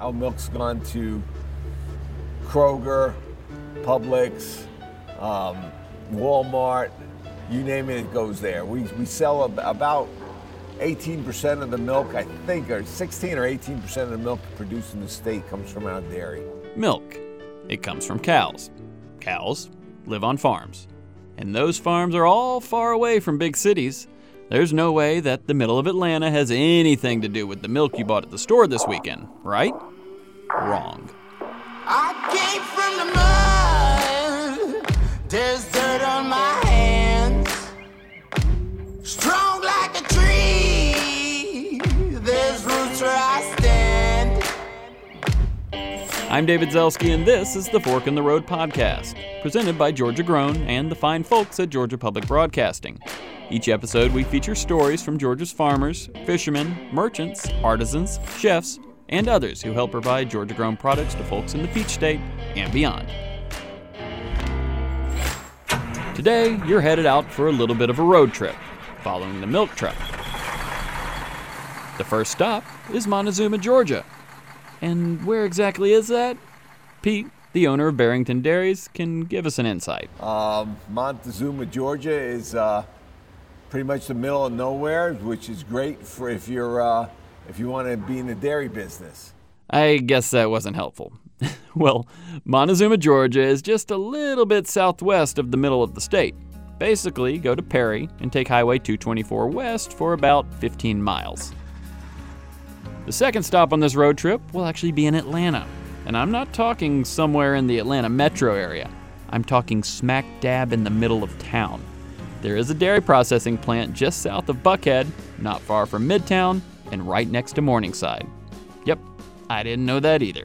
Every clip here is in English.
Our milk's gone to Kroger, Publix, um, Walmart, you name it, it goes there. We, we sell ab- about 18% of the milk, I think, or 16 or 18% of the milk produced in the state comes from our dairy. Milk. It comes from cows. Cows live on farms. And those farms are all far away from big cities. There's no way that the middle of Atlanta has anything to do with the milk you bought at the store this weekend, right? Wrong. I came from the mud. There's dirt on my hands. Strong like a tree. There's roots where I stand. I'm David Zelski, and this is the Fork in the Road podcast, presented by Georgia Grown and the fine folks at Georgia Public Broadcasting. Each episode, we feature stories from Georgia's farmers, fishermen, merchants, artisans, chefs, and others who help provide Georgia grown products to folks in the Peach State and beyond. Today, you're headed out for a little bit of a road trip, following the milk truck. The first stop is Montezuma, Georgia. And where exactly is that? Pete, the owner of Barrington Dairies, can give us an insight. Um, Montezuma, Georgia is uh, pretty much the middle of nowhere, which is great for if you're uh, if you want to be in the dairy business. I guess that wasn't helpful. well, Montezuma, Georgia is just a little bit southwest of the middle of the state. Basically, go to Perry and take Highway 224 west for about 15 miles. The second stop on this road trip will actually be in Atlanta. And I'm not talking somewhere in the Atlanta metro area. I'm talking smack dab in the middle of town. There is a dairy processing plant just south of Buckhead, not far from Midtown, and right next to Morningside. Yep, I didn't know that either.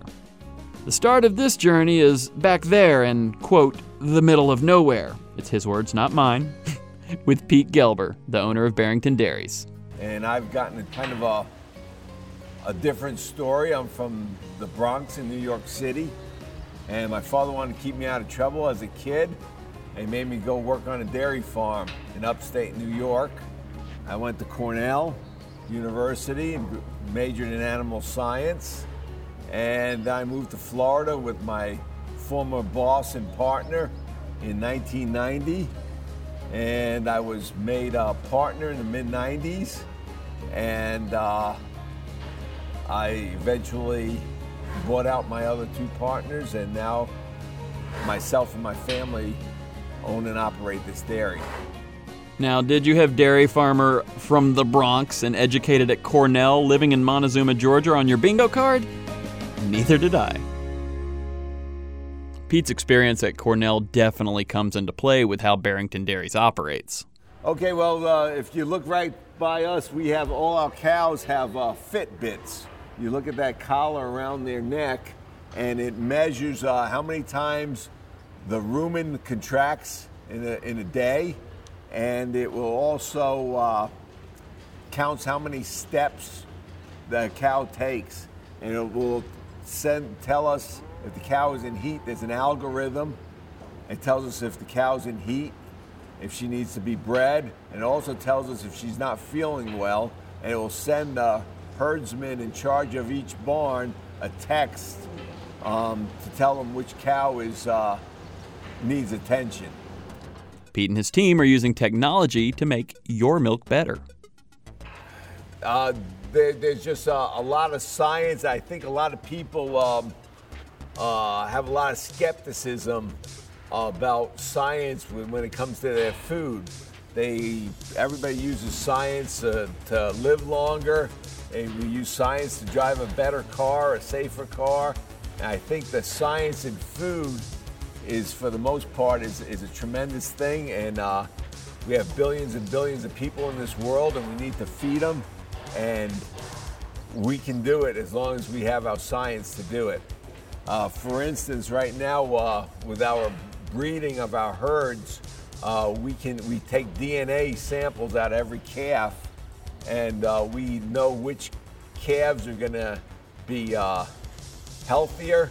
The start of this journey is back there in, quote, the middle of nowhere. It's his words, not mine. with Pete Gelber, the owner of Barrington Dairies. And I've gotten a kind of a a different story. I'm from the Bronx in New York City, and my father wanted to keep me out of trouble as a kid. He made me go work on a dairy farm in upstate New York. I went to Cornell University and majored in animal science, and I moved to Florida with my former boss and partner in 1990, and I was made a partner in the mid 90s, and. Uh, I eventually bought out my other two partners, and now myself and my family own and operate this dairy. Now, did you have dairy farmer from the Bronx and educated at Cornell living in Montezuma, Georgia on your bingo card? Neither did I. Pete's experience at Cornell definitely comes into play with how Barrington Dairies operates. Okay, well, uh, if you look right by us, we have all our cows have uh, Fitbits. You look at that collar around their neck, and it measures uh, how many times the rumen contracts in a, in a day, and it will also uh, counts how many steps the cow takes, and it will send tell us if the cow is in heat. There's an algorithm. It tells us if the cow's in heat, if she needs to be bred, and it also tells us if she's not feeling well, and it will send the herdsman in charge of each barn a text um, to tell them which cow is uh, needs attention. Pete and his team are using technology to make your milk better. Uh, there, there's just uh, a lot of science. I think a lot of people um, uh, have a lot of skepticism about science when, when it comes to their food. They everybody uses science uh, to live longer, and we use science to drive a better car, a safer car. And I think the science in food is, for the most part, is, is a tremendous thing. And uh, we have billions and billions of people in this world, and we need to feed them. And we can do it as long as we have our science to do it. Uh, for instance, right now, uh, with our breeding of our herds, uh, we can we take DNA samples out of every calf, and uh, we know which calves are going to be uh, healthier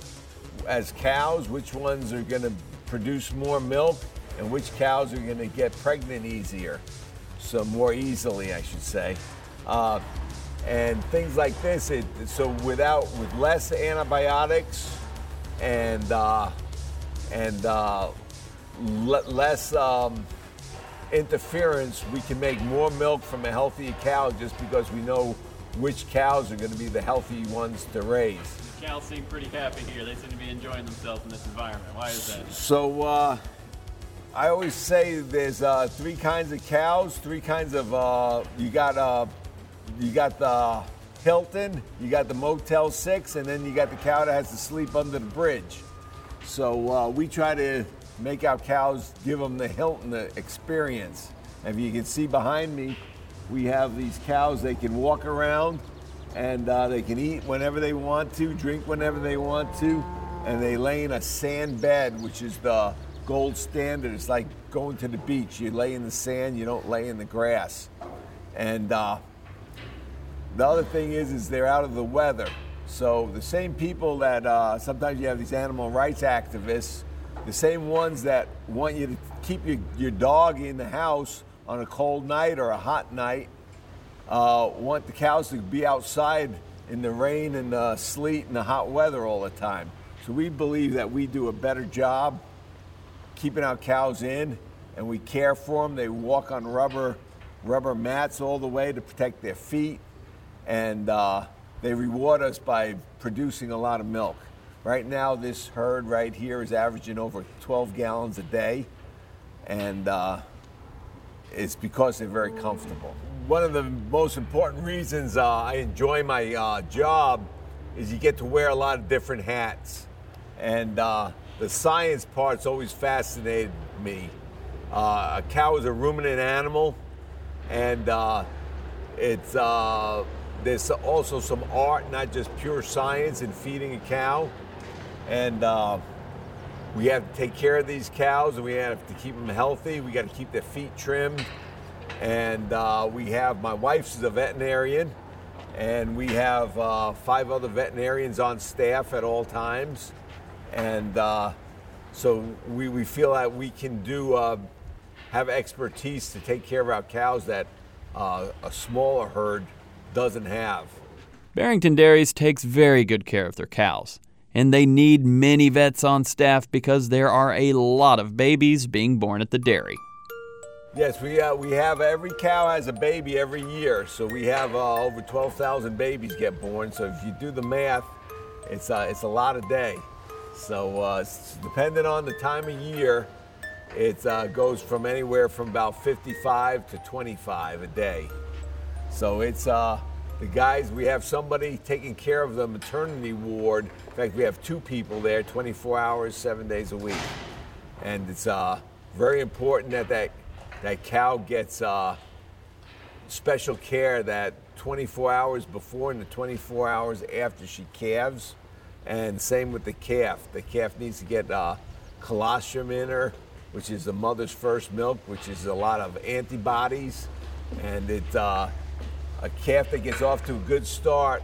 as cows, which ones are going to produce more milk, and which cows are going to get pregnant easier, so more easily, I should say. Uh, and things like this. It, so without with less antibiotics and uh, and uh, le- less um, interference, we can make more milk from a healthy cow just because we know which cows are going to be the healthy ones to raise. The cows seem pretty happy here. They seem to be enjoying themselves in this environment. Why is that? So uh, I always say there's uh, three kinds of cows, three kinds of uh, you got uh, you got the Hilton, you got the Motel Six, and then you got the cow that has to sleep under the bridge. So uh, we try to make our cows give them the Hilton experience. If you can see behind me, we have these cows. They can walk around and uh, they can eat whenever they want to, drink whenever they want to, and they lay in a sand bed, which is the gold standard. It's like going to the beach. You lay in the sand, you don't lay in the grass. And uh, the other thing is, is they're out of the weather. So the same people that uh, sometimes you have these animal rights activists, the same ones that want you to keep your, your dog in the house on a cold night or a hot night, uh, want the cows to be outside in the rain and the sleet and the hot weather all the time. So we believe that we do a better job keeping our cows in and we care for them. They walk on rubber rubber mats all the way to protect their feet and uh, they reward us by producing a lot of milk. Right now, this herd right here is averaging over 12 gallons a day, and uh, it's because they're very comfortable. One of the most important reasons uh, I enjoy my uh, job is you get to wear a lot of different hats, and uh, the science part's always fascinated me. Uh, a cow is a ruminant animal, and uh, it's there's also some art, not just pure science in feeding a cow. And uh, we have to take care of these cows and we have to keep them healthy. We got to keep their feet trimmed. And uh, we have, my wife's a veterinarian, and we have uh, five other veterinarians on staff at all times. And uh, so we, we feel that we can do, uh, have expertise to take care of our cows that uh, a smaller herd doesn't have. Barrington Dairies takes very good care of their cows, and they need many vets on staff because there are a lot of babies being born at the dairy. Yes, we, uh, we have every cow has a baby every year, so we have uh, over 12,000 babies get born. So if you do the math, it's, uh, it's a lot a day. So uh, depending on the time of year, it uh, goes from anywhere from about 55 to 25 a day. So it's uh, the guys, we have somebody taking care of the maternity ward. In fact, we have two people there 24 hours, seven days a week. And it's uh, very important that that, that cow gets uh, special care that 24 hours before and the 24 hours after she calves. And same with the calf. The calf needs to get uh, colostrum in her, which is the mother's first milk, which is a lot of antibodies. And it, uh, a calf that gets off to a good start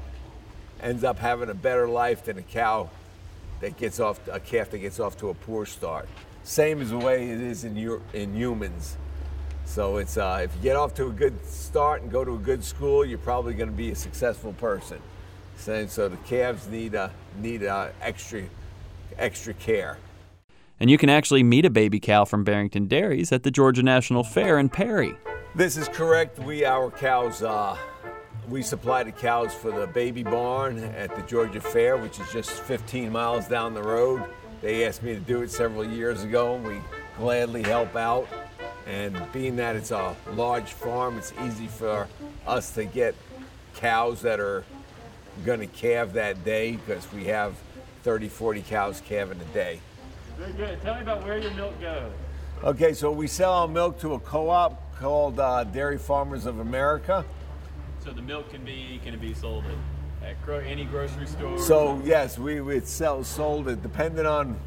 ends up having a better life than a cow that gets off a calf that gets off to a poor start. Same as the way it is in your, in humans. So it's uh, if you get off to a good start and go to a good school, you're probably going to be a successful person. So, so the calves need uh, need uh, extra extra care. And you can actually meet a baby cow from Barrington Dairies at the Georgia National Fair in Perry. This is correct. We our cows uh, we supply the cows for the baby barn at the Georgia Fair, which is just 15 miles down the road. They asked me to do it several years ago, and we gladly help out. And being that it's a large farm, it's easy for us to get cows that are going to calve that day because we have 30, 40 cows calving a day. Very good. Tell me about where your milk goes. Okay, so we sell our milk to a co-op called uh, Dairy Farmers of America. So the milk can be can it be sold at, at gro- any grocery store? So yes, we we sell sold it depending on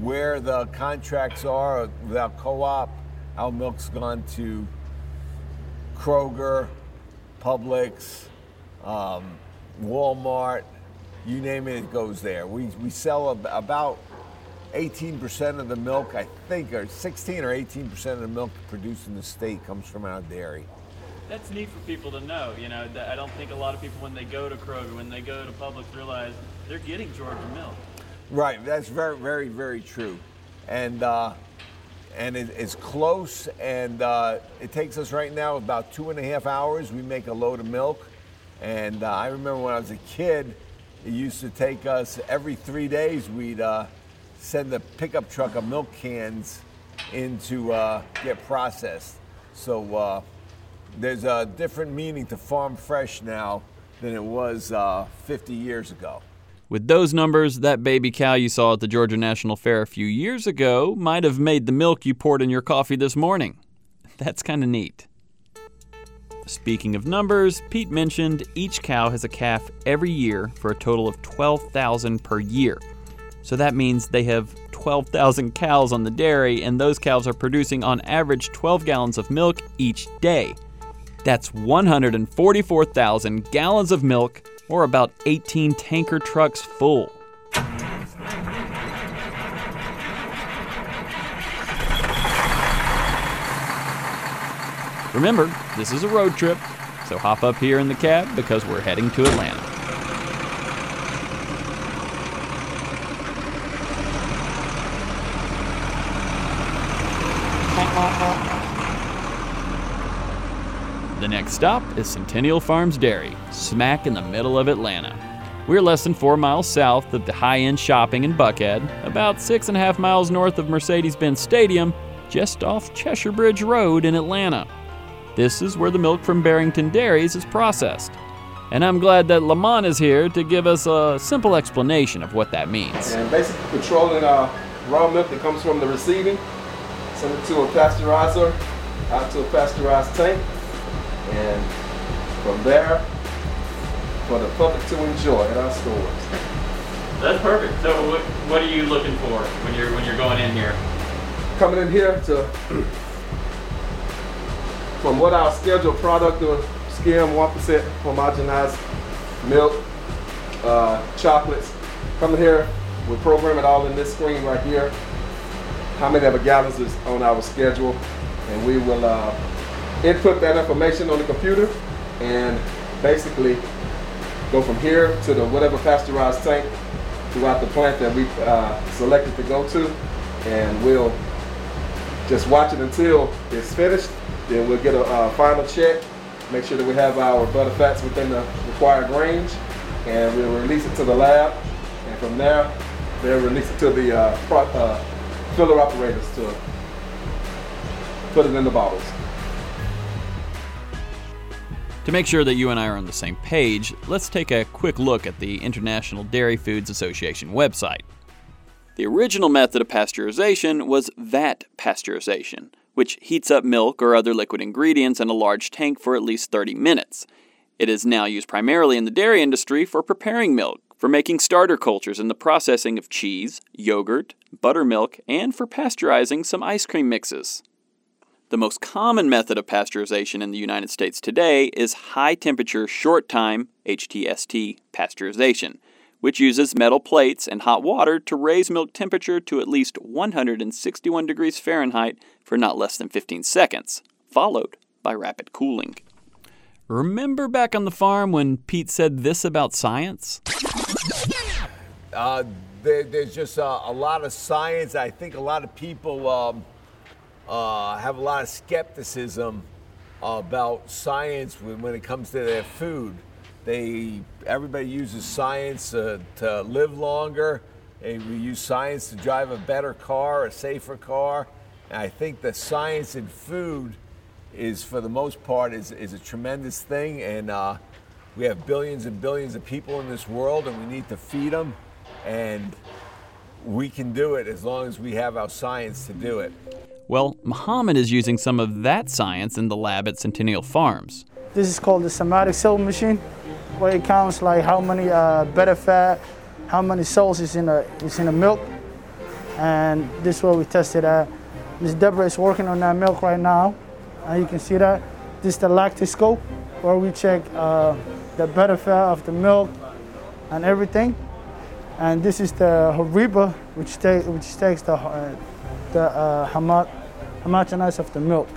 where the contracts are. Without co-op, our milk's gone to Kroger, Publix, um, Walmart, you name it, it goes there. We we sell ab- about 18% of the milk, I think, or 16 or 18% of the milk produced in the state comes from our dairy. That's neat for people to know. You know, I don't think a lot of people when they go to Kroger, when they go to Publix, realize they're getting Georgia milk. Right. That's very, very, very true, and uh, and it, it's close, and uh, it takes us right now about two and a half hours. We make a load of milk, and uh, I remember when I was a kid, it used to take us every three days. We'd uh, send a pickup truck of milk cans in to uh, get processed. So uh, there's a different meaning to farm fresh now than it was uh, 50 years ago. With those numbers, that baby cow you saw at the Georgia National Fair a few years ago might have made the milk you poured in your coffee this morning. That's kind of neat. Speaking of numbers, Pete mentioned each cow has a calf every year for a total of 12,000 per year. So that means they have 12,000 cows on the dairy, and those cows are producing on average 12 gallons of milk each day. That's 144,000 gallons of milk, or about 18 tanker trucks full. Remember, this is a road trip, so hop up here in the cab because we're heading to Atlanta. The next stop is Centennial Farms Dairy, smack in the middle of Atlanta. We're less than four miles south of the high end shopping in Buckhead, about six and a half miles north of Mercedes Benz Stadium, just off Cheshire Bridge Road in Atlanta. This is where the milk from Barrington Dairies is processed. And I'm glad that Lamont is here to give us a simple explanation of what that means. and basically controlling uh, raw milk that comes from the receiving, send it to a pasteurizer, out to a pasteurized tank, and from there for the public to enjoy at our stores. That's perfect. So what, what are you looking for when you're when you're going in here? Coming in here to from what our scheduled product of skim 1% homogenized milk, uh, chocolates. Coming here, we program it all in this screen right here. How many of the gallons is on our schedule, and we will uh, input that information on the computer and basically go from here to the whatever pasteurized tank throughout the plant that we uh, selected to go to, and we'll just watch it until it's finished. Then we'll get a uh, final check, make sure that we have our butter fats within the required range, and we'll release it to the lab. And from there, they'll release it to the uh, pro- uh, filler operators to put it in the bottles. To make sure that you and I are on the same page, let's take a quick look at the International Dairy Foods Association website. The original method of pasteurization was vat pasteurization, which heats up milk or other liquid ingredients in a large tank for at least 30 minutes. It is now used primarily in the dairy industry for preparing milk, for making starter cultures in the processing of cheese, yogurt, buttermilk, and for pasteurizing some ice cream mixes. The most common method of pasteurization in the United States today is high temperature short time HTST pasteurization, which uses metal plates and hot water to raise milk temperature to at least 161 degrees Fahrenheit for not less than 15 seconds, followed by rapid cooling. Remember back on the farm when Pete said this about science? Uh, there, there's just uh, a lot of science. I think a lot of people um, uh, have a lot of skepticism about science when, it comes to their food. They everybody uses science uh, to live longer. We use science to drive a better car, a safer car. And I think the science in food is, for the most part, is, is a tremendous thing. And uh, we have billions and billions of people in this world, and we need to feed them. And we can do it as long as we have our science to do it. Well, Muhammad is using some of that science in the lab at Centennial Farms. This is called the somatic cell machine, where it counts like how many uh, butter fat, how many cells is in the is in the milk, and this is where we tested at. Miss Deborah is working on that milk right now, and you can see that. This is the lactoscope, where we check uh, the butter fat of the milk and everything. And this is the Horiba, which, which takes the uh, the uh, homo- homogenize of the milk.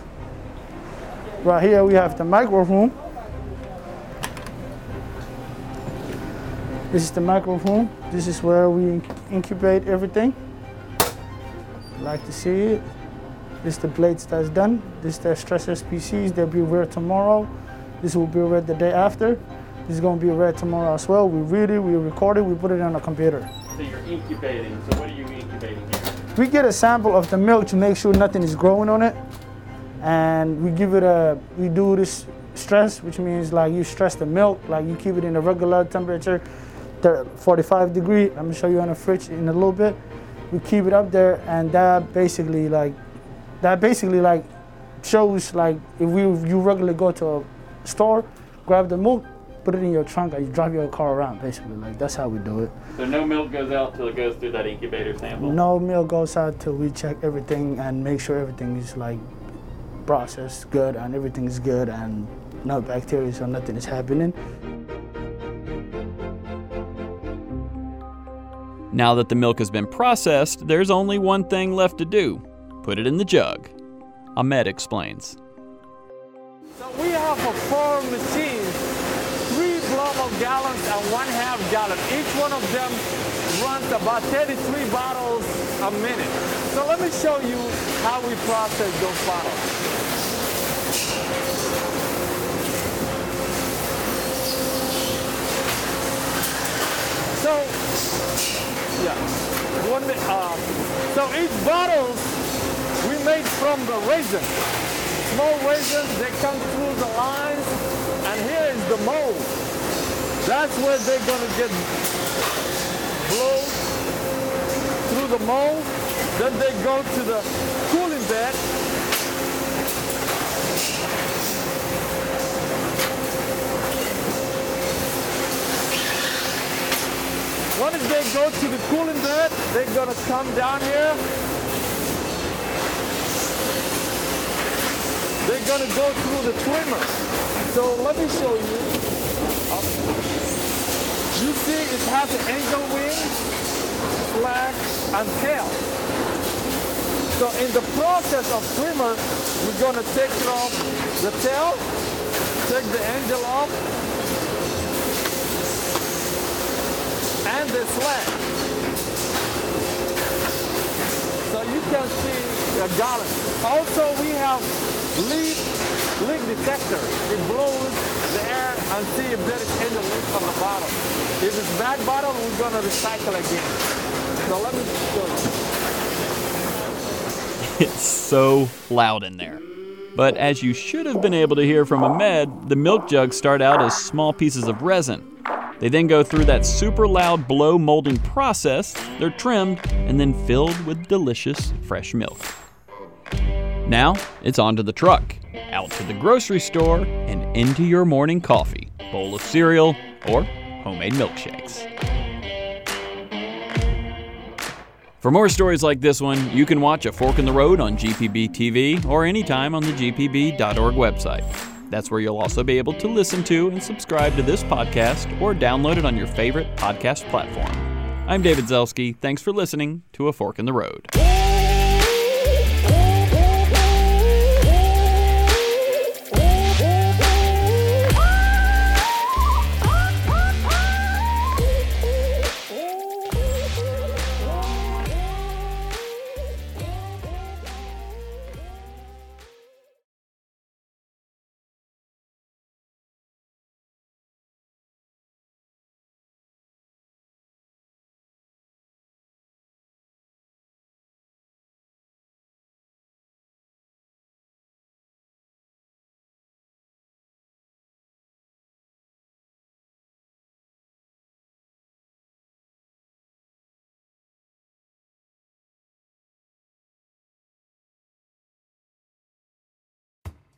Right here we have the micro room. This is the micro room. This is where we incubate everything. Like to see it. This is the blades that's done. This is the stress SPCs. They'll be read tomorrow. This will be read the day after. This is gonna be read tomorrow as well. We read it, we record it, we put it on a computer. So you're incubating. So what are you incubating? We get a sample of the milk to make sure nothing is growing on it. And we give it a, we do this stress, which means like you stress the milk, like you keep it in a regular temperature, 45 degree. I'm gonna show you on the fridge in a little bit. We keep it up there and that basically like, that basically like shows like if we, you regularly go to a store, grab the milk, put it in your trunk and you drive your car around basically. Like that's how we do it. So no milk goes out till it goes through that incubator sample. No milk goes out till we check everything and make sure everything is like processed good and everything is good and no bacteria or nothing is happening. Now that the milk has been processed, there's only one thing left to do put it in the jug. Ahmed explains. So we have a four machines, global gallons and one half gallon. Each one of them runs about 33 bottles a minute. So let me show you how we process those bottles. So, yeah, one, uh, so each bottles we made from the resin small resins, they come through the lines, and here is the mold. That's where they're gonna get blown through the mold. Then they go to the cooling bed. Once they go to the cooling bed, they're gonna come down here they're gonna go through the trimmer. So let me show you. It has an angel wing, flag, and tail. So in the process of trimmer, we're gonna take it off the tail, take the angel off, and the flag. So you can see the gallon. Also, we have leak, leak detector. It blows the air and see if there is any leak on the bottom. If it's bad bottle, we're gonna recycle again. So let me show you. It's so loud in there. But as you should have been able to hear from Ahmed, the milk jugs start out as small pieces of resin. They then go through that super loud blow molding process, they're trimmed, and then filled with delicious fresh milk. Now, it's on to the truck, out to the grocery store, and into your morning coffee, bowl of cereal, or homemade milkshakes. For more stories like this one, you can watch A Fork in the Road on GPB TV or anytime on the gpb.org website. That's where you'll also be able to listen to and subscribe to this podcast or download it on your favorite podcast platform. I'm David Zelski. Thanks for listening to A Fork in the Road.